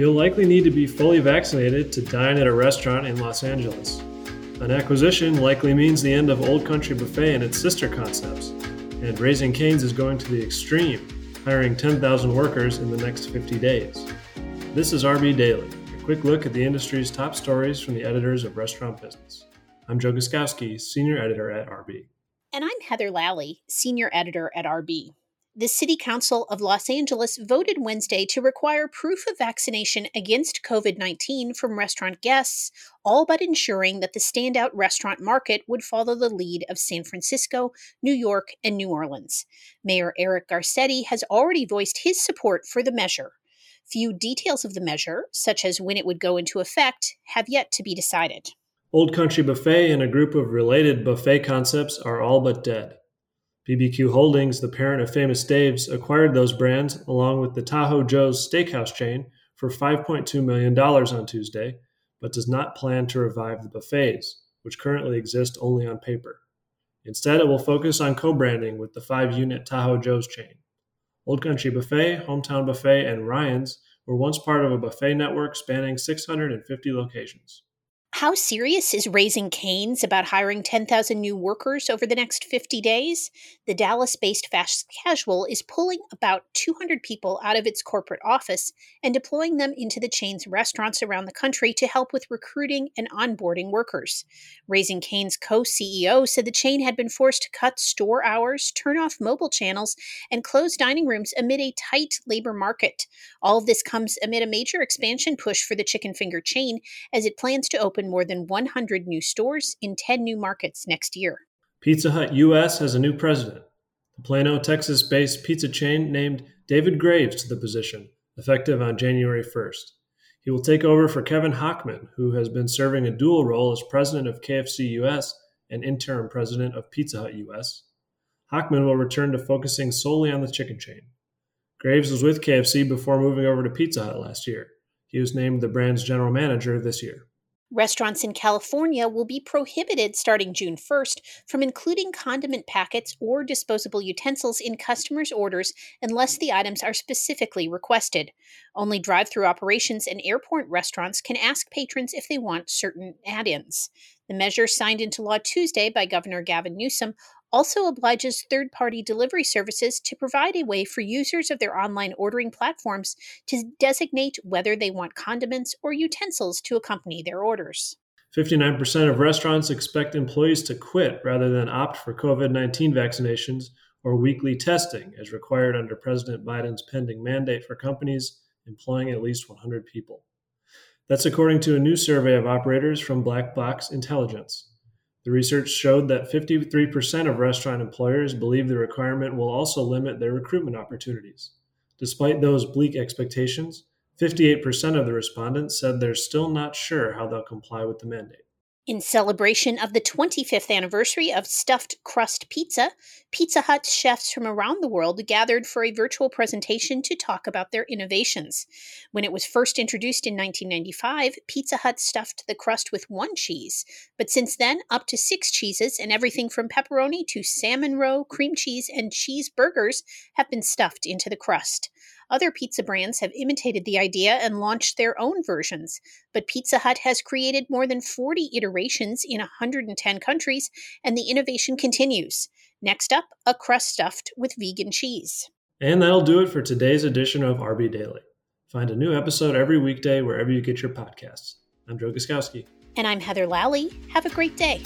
You'll likely need to be fully vaccinated to dine at a restaurant in Los Angeles. An acquisition likely means the end of Old Country Buffet and its sister concepts. And Raising Cane's is going to the extreme, hiring 10,000 workers in the next 50 days. This is RB Daily, a quick look at the industry's top stories from the editors of Restaurant Business. I'm Joe Guszkowski, Senior Editor at RB. And I'm Heather Lalley, Senior Editor at RB the City Council of Los Angeles voted Wednesday to require proof of vaccination against COVID 19 from restaurant guests, all but ensuring that the standout restaurant market would follow the lead of San Francisco, New York, and New Orleans. Mayor Eric Garcetti has already voiced his support for the measure. Few details of the measure, such as when it would go into effect, have yet to be decided. Old Country Buffet and a group of related buffet concepts are all but dead. BBQ Holdings, the parent of Famous Dave's, acquired those brands along with the Tahoe Joe's steakhouse chain for $5.2 million on Tuesday, but does not plan to revive the buffets, which currently exist only on paper. Instead, it will focus on co branding with the five unit Tahoe Joe's chain. Old Country Buffet, Hometown Buffet, and Ryan's were once part of a buffet network spanning 650 locations. How serious is Raising Cane's about hiring 10,000 new workers over the next 50 days? The Dallas based fast casual is pulling about 200 people out of its corporate office and deploying them into the chain's restaurants around the country to help with recruiting and onboarding workers. Raising Cane's co CEO said the chain had been forced to cut store hours, turn off mobile channels, and close dining rooms amid a tight labor market. All of this comes amid a major expansion push for the chicken finger chain as it plans to open more than 100 new stores in 10 new markets next year. Pizza Hut US has a new president. The Plano, Texas based pizza chain named David Graves to the position, effective on January 1st. He will take over for Kevin Hochman, who has been serving a dual role as president of KFC US and interim president of Pizza Hut US. Hochman will return to focusing solely on the chicken chain. Graves was with KFC before moving over to Pizza Hut last year. He was named the brand's general manager this year. Restaurants in California will be prohibited starting June 1st from including condiment packets or disposable utensils in customers' orders unless the items are specifically requested. Only drive through operations and airport restaurants can ask patrons if they want certain add ins. The measure, signed into law Tuesday by Governor Gavin Newsom, also obliges third party delivery services to provide a way for users of their online ordering platforms to designate whether they want condiments or utensils to accompany their orders. 59% of restaurants expect employees to quit rather than opt for COVID 19 vaccinations or weekly testing, as required under President Biden's pending mandate for companies employing at least 100 people. That's according to a new survey of operators from Black Box Intelligence. The research showed that 53% of restaurant employers believe the requirement will also limit their recruitment opportunities. Despite those bleak expectations, 58% of the respondents said they're still not sure how they'll comply with the mandate. In celebration of the 25th anniversary of stuffed crust pizza, Pizza Hut chefs from around the world gathered for a virtual presentation to talk about their innovations. When it was first introduced in 1995, Pizza Hut stuffed the crust with one cheese, but since then, up to six cheeses and everything from pepperoni to salmon roe, cream cheese, and cheese burgers have been stuffed into the crust. Other pizza brands have imitated the idea and launched their own versions, but Pizza Hut has created more than 40 iterations in 110 countries, and the innovation continues. Next up, a crust stuffed with vegan cheese. And that'll do it for today's edition of RB Daily. Find a new episode every weekday wherever you get your podcasts. I'm Joe Guszkowski. And I'm Heather Lalley. Have a great day.